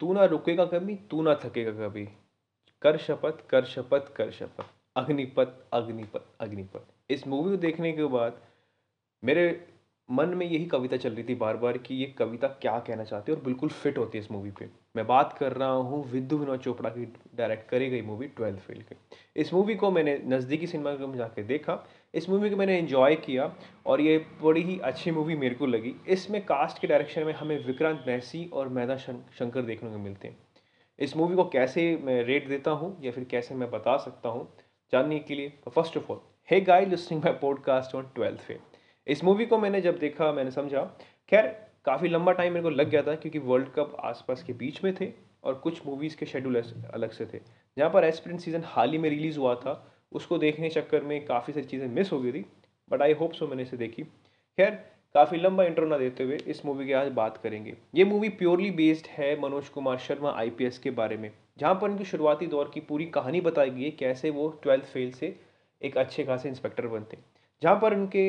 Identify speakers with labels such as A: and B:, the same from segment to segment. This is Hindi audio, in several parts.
A: तू ना रुकेगा कभी, तू ना थकेगा कभी। कर शपथ कर शपथ कर शपथ। अग्निपथ अग्निपथ अग्निपथ। इस मूवी को देखने के बाद मेरे मन में यही कविता चल रही थी बार बार कि ये कविता क्या कहना चाहती है और बिल्कुल फिट होती है इस मूवी पे। मैं बात कर रहा हूँ विद्यु विनोद चोपड़ा की डायरेक्ट करी गई मूवी ट्वेल्थ फेल की। इस मूवी को मैंने नज़दीकी सिनेमा में जाके देखा। इस मूवी को मैंने इन्जॉय किया और ये बड़ी ही अच्छी मूवी मेरे को लगी। इसमें कास्ट के डायरेक्शन में हमें विक्रांत मैसी और मैदा शंकर देखने को मिलते हैं। इस मूवी को कैसे मैं रेट देता हूँ या फिर कैसे मैं बता सकता हूँ, जानने के लिए first of all hey guy listening my podcast on twelfth fail इस मूवी को मैंने जब देखा, मैंने समझा, खैर, काफ़ी लंबा टाइम मेरे को लग गया था क्योंकि वर्ल्ड कप आसपास के बीच में थे और कुछ मूवीज़ के शेड्यूल अलग से थे। जहाँ पर एस्पिरेंट सीज़न हाल ही में रिलीज़ हुआ था उसको देखने चक्कर में काफ़ी सारी चीज़ें मिस हो गई थी बट आई होप सो मैंने इसे देखी। खैर, काफ़ी लंबा इंट्रो ना देते हुए इस मूवी की आज बात करेंगे। ये मूवी प्योरली बेस्ड है मनोज कुमार शर्मा आईपीएस के बारे में, जहाँ पर उनकी शुरुआती दौर की पूरी कहानी बताई गई है कैसे वो ट्वेल्थ फेल से एक अच्छे खासे इंस्पेक्टर बनते हैं। जहाँ पर उनके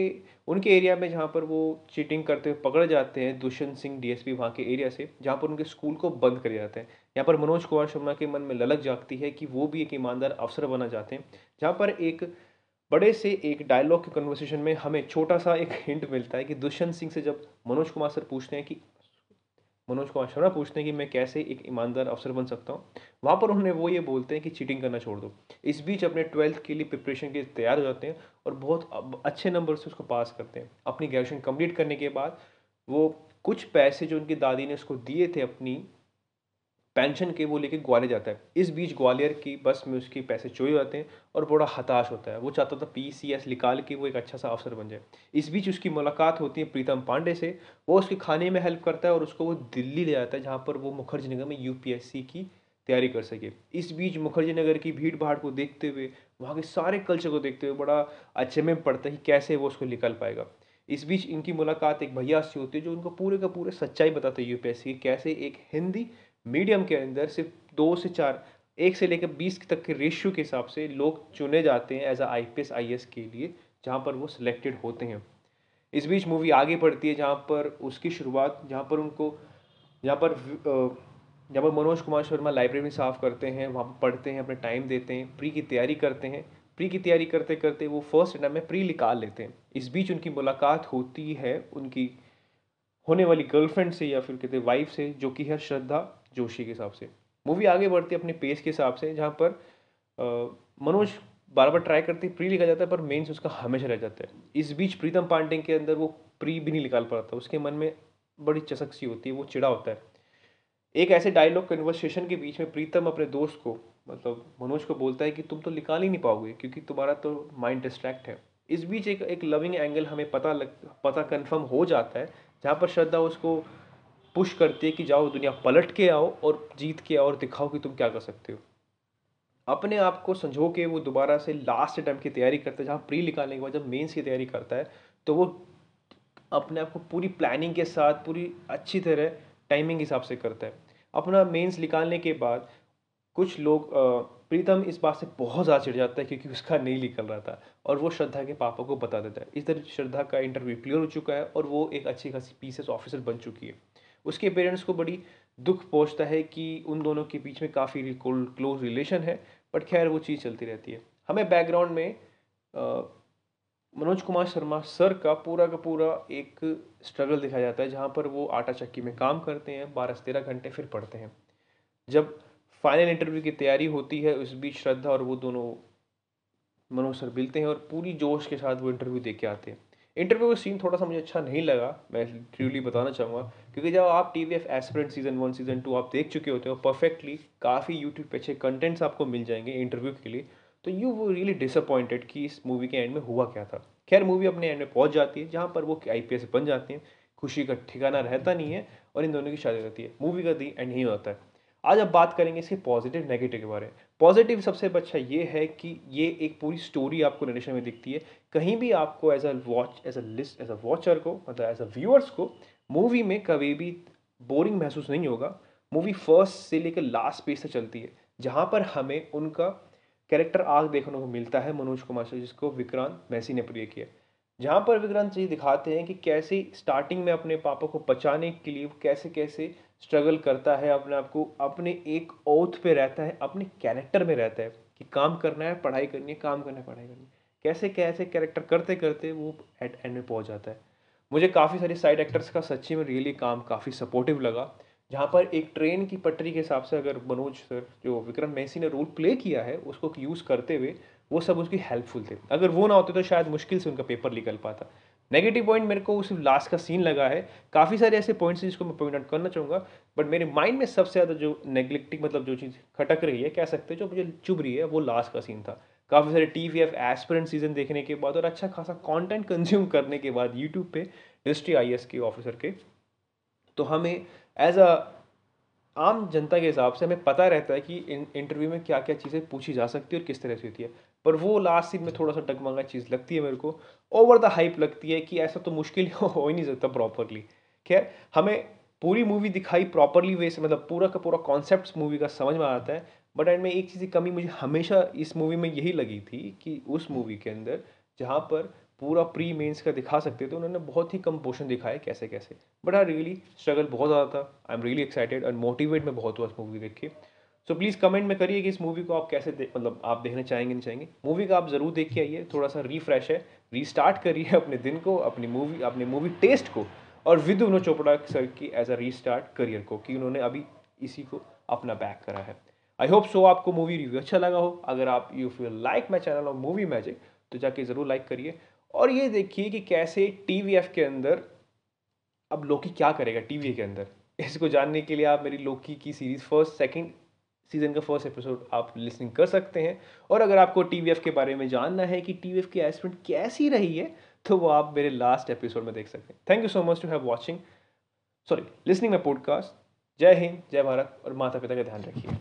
A: उनके एरिया में जहाँ पर वो चीटिंग करते हुए पकड़ जाते हैं दुष्यंत सिंह डीएसपी वहाँ के एरिया से, जहाँ पर उनके स्कूल को बंद कर जाते हैं। यहाँ पर मनोज कुमार शर्मा के मन में ललक जागती है कि वो भी एक ईमानदार अफसर बना जाते हैं। जहाँ पर एक बड़े से एक डायलॉग के कन्वर्सेशन में हमें छोटा सा एक हिंट मिलता है कि दुष्यंत सिंह से जब मनोज कुमार सर पूछते हैं कि मनोज कुमार शर्मा पूछते हैं कि मैं कैसे एक ईमानदार अफसर बन सकता हूँ, वहाँ पर उन्होंने वो ये बोलते हैं कि चीटिंग करना छोड़ दो। इस बीच अपने ट्वेल्थ के लिए प्रिपरेशन के लिए तैयार हो जाते हैं और बहुत अच्छे नंबर से उसको पास करते हैं। अपनी ग्रेजुएशन कंप्लीट करने के बाद वो कुछ पैसे जो उनकी दादी ने उसको दिए थे अपनी पेंशन के वो लेके ग्वालियर जाता है। इस बीच ग्वालियर की बस में उसके पैसे चोरी हो जाते हैं और बड़ा हताश होता है। वो चाहता था पी सी एस निकाल के वो एक अच्छा सा अफसर बन जाए। इस बीच उसकी मुलाकात होती है प्रीतम पांडे से। वो उसके खाने में हेल्प करता है और उसको वो दिल्ली ले जाता है, जहाँ पर वो मुखर्जी नगर में यू पी एस सी की तैयारी कर सके। इस बीच मुखर्जी नगर की भीड़ भाड़ को देखते हुए, वहाँ के सारे कल्चर को देखते हुए बड़ा अच्छे में पड़ता है कि कैसे वो उसको निकल पाएगा। इस बीच इनकी मुलाकात एक भैया से होती है, जो उनको पूरे का पूरे सच्चाई बताते हैं यूपीएससी कैसे एक हिंदी मीडियम के अंदर सिर्फ़ दो से चार, एक से लेकर बीस तक के रेशियो के हिसाब से लोग चुने जाते हैं as a I P S I S के लिए, जहाँ पर वो सिलेक्टेड होते हैं। इस बीच मूवी आगे बढ़ती है, जहाँ पर उसकी शुरुआत, जहाँ पर उनको, जहाँ पर जहाँ पर मनोज कुमार शर्मा लाइब्रेरी में साफ़ करते हैं, वहाँ पर पढ़ते हैं, अपने टाइम देते हैं प्री की तैयारी करते हैं। प्री की तैयारी करते करते वो फ़र्स्ट अटैम्प में प्री निकाल लेते हैं। इस बीच उनकी मुलाकात होती है, उनकी होने वाली गर्लफ्रेंड से या फिर कहते वाइफ से, जो कि है श्रद्धा। जोशी के हिसाब से। मूवी आगे बढ़ती है अपने पेस के हिसाब से, जहाँ पर मनोज बार बार ट्राई करती प्री लिखा जाता है, पर मेन्स उसका हमेशा रह जाता है। इस बीच प्रीतम पांडे के अंदर वो प्री भी नहीं निकाल पाता, उसके मन में बड़ी चसक सी होती है, वो चिड़ा होता है। एक ऐसे डायलॉग कन्वर्सेशन के बीच में प्रीतम अपने दोस्त को मतलब मनोज को बोलता है कि तुम तो निकाल ही नहीं पाओगे, क्योंकि तुम्हारा तो माइंड डिस्ट्रैक्ट है। इस बीच एक एक लविंग एंगल हमें पता लग, पता कंफर्म हो जाता है, जहाँ पर श्रद्धा उसको पुश करती है कि जाओ दुनिया पलट के आओ और जीत के आओ और दिखाओ कि तुम क्या कर सकते हो। अपने आप को संजो के वो दोबारा से लास्ट अटैम्प्ट की तैयारी करता है, जहाँ प्री निकालने के बाद जब मेंस की तैयारी करता है तो वो अपने आप को पूरी प्लानिंग के साथ, पूरी अच्छी तरह टाइमिंग हिसाब से करता है। अपना मेंस निकालने के बाद कुछ लोग प्रीतम इस बात से बहुत ज़्यादा चिढ़ जाता है क्योंकि उसका नहीं निकल रहा था और वो श्रद्धा के पापा को बता देता है। इस तरह श्रद्धा का इंटरव्यू क्लियर हो चुका है और वो एक अच्छी खासी पीसेस ऑफिसर बन चुकी है। उसके पेरेंट्स को बड़ी दुख पहुँचता है कि उन दोनों के बीच में काफ़ी क्लोज रिलेशन है बट खैर वो चीज़ चलती रहती है। हमें बैकग्राउंड में मनोज कुमार शर्मा सर का पूरा का पूरा एक स्ट्रगल दिखाया जाता है, जहाँ पर वो आटा चक्की में काम करते हैं बारह से तेरह घंटे फिर पढ़ते हैं। जब फाइनल इंटरव्यू की तैयारी होती है, उस बीच श्रद्धा और वो दोनों मनोज सर मिलते हैं और पूरी जोश के साथ वो इंटरव्यू दे के आते हैं। इंटरव्यू का सीन थोड़ा सा मुझे अच्छा नहीं लगा, मैं ट्रूली बताना चाहूँगा। क्योंकि जब आप T V F aspirant season one season two आप देख चुके होते हो परफेक्टली काफ़ी यूट्यूब पे अच्छे कंटेंट्स आपको मिल जाएँगे इंटरव्यू के लिए तो यू वो रियली डिसअपॉइंटेड कि इस मूवी के एंड में हुआ क्या था। खैर मूवी अपने एंड में पहुँच जाती है, जहाँ पर वो आई पी एस बन जाते हैं, खुशी का ठिकाना रहता नहीं है और इन दोनों की शादी रहती है। मूवी का दी एंड यही होता है। आज अब बात करेंगे इसके पॉजिटिव नेगेटिव के बारे में। पॉजिटिव सबसे अच्छा ये है कि ये एक पूरी स्टोरी आपको नरेशन में दिखती है। कहीं भी आपको as a watch as a list as a watcher को मतलब एज अ व्यूअर्स को मूवी में कभी भी बोरिंग महसूस नहीं होगा। मूवी फ़र्स्ट से लेकर लास्ट पेज तक चलती है। जहाँ पर हमें उनका कैरेक्टर आग देखने को मिलता है, मनोज कुमार से, जिसको विक्रांत मैसी ने प्रिय किया। जहाँ पर विक्रांत जी दिखाते हैं कि कैसे स्टार्टिंग में अपने पापा को बचाने के लिए कैसे कैसे स्ट्रगल करता है, अपने आप को अपने एक ओथ पे रहता है, अपने कैरेक्टर में रहता है कि काम करना है, पढ़ाई करनी है, काम करना है, पढ़ाई करनी है। कैसे कैसे कैरेक्टर करते करते वो एट एंड में पहुँच जाता है। मुझे काफ़ी सारे साइड एक्टर्स का सच्ची में रियली काम काफ़ी सपोर्टिव लगा। जहाँ पर एक ट्रेन की पटरी के हिसाब से अगर मनोज सर जो विक्रम मैसी ने रोल प्ले किया है, उसको यूज़ करते हुए वो सब उसकी हेल्पफुल थे। अगर वो ना होते तो शायद मुश्किल से उनका पेपर निकल पाता। नेगेटिव पॉइंट मेरे को सिर्फ़ लास्ट का सीन लगा है। काफ़ी सारे ऐसे पॉइंट्स हैं जिसको मैं पॉइंट आउट करना चाहूँगा बट मेरे माइंड में सबसे ज़्यादा जो नेगलेक्टिंग मतलब जो चीज़ खटक रही है, कह सकते हैं, जो मुझे चुभ रही है, वो लास्ट का सीन था। काफ़ी सारे T V F aspirant season देखने के बाद और अच्छा खासा कॉन्टेंट कंज्यूम करने के बाद यूट्यूब पे हिस्ट्री आई के ऑफिसर के तो हमें एज अ आम जनता के हिसाब से हमें पता रहता है कि इंटरव्यू में क्या क्या चीज़ें पूछी जा सकती है और किस तरह से होती है। पर वो लास्ट सीन में थोड़ा सा डगमगा चीज़ लगती है मेरे को। ओवर द हाइप लगती है कि ऐसा तो मुश्किल हो ही नहीं सकता प्रॉपरली खैर, हमें पूरी मूवी दिखाई प्रॉपरली वे से मतलब पूरा का पूरा कॉन्सेप्ट मूवी का समझ में आता है। बट एंड में एक चीज़ की कमी मुझे हमेशा इस मूवी में यही लगी थी कि उस मूवी के अंदर जहाँ पर पूरा प्री मेंस का दिखा सकते थे, उन्होंने बहुत ही कम पोर्शन दिखाया कैसे कैसे बट आई रियली स्ट्रगल बहुत ज़्यादा था। I am really excited and motivate में बहुत हुआ इस मूवी देख के। सो प्लीज़ कमेंट में करिए कि इस मूवी को आप कैसे मतलब आप देखना चाहेंगे, नहीं चाहेंगे। मूवी का आप ज़रूर देख के आइए थोड़ा सा रिफ्रेश है रीस्टार्ट करिए अपने दिन को, अपनी मूवी अपने मूवी टेस्ट को। और विद विनोद चोपड़ा सर की एज अ रीस्टार्ट करियर को, कि उन्होंने अभी इसी को अपना बैक करा है। आई होप सो आपको मूवी रिव्यू अच्छा लगा हो। अगर आप you feel like my channel और मूवी मैजिक तो जाके ज़रूर लाइक करिए। और ये देखिए कि कैसे टी वी एफ़ के अंदर, अब लोकी क्या करेगा टी वी के अंदर? इसको जानने के लिए आप मेरी लोकी की सीरीज़ फ़र्स्ट सेकंड सीज़न का फ़र्स्ट एपिसोड आप लिसनिंग कर सकते हैं। और अगर आपको टीवीएफ के बारे में जानना है कि टीवीएफ की एसमेंट कैसी रही है तो वो आप मेरे लास्ट एपिसोड में देख सकते हैं। Thank you so much to have watching sorry listening my podcast जय हिंद, जय भारत, और माता पिता का ध्यान रखिए।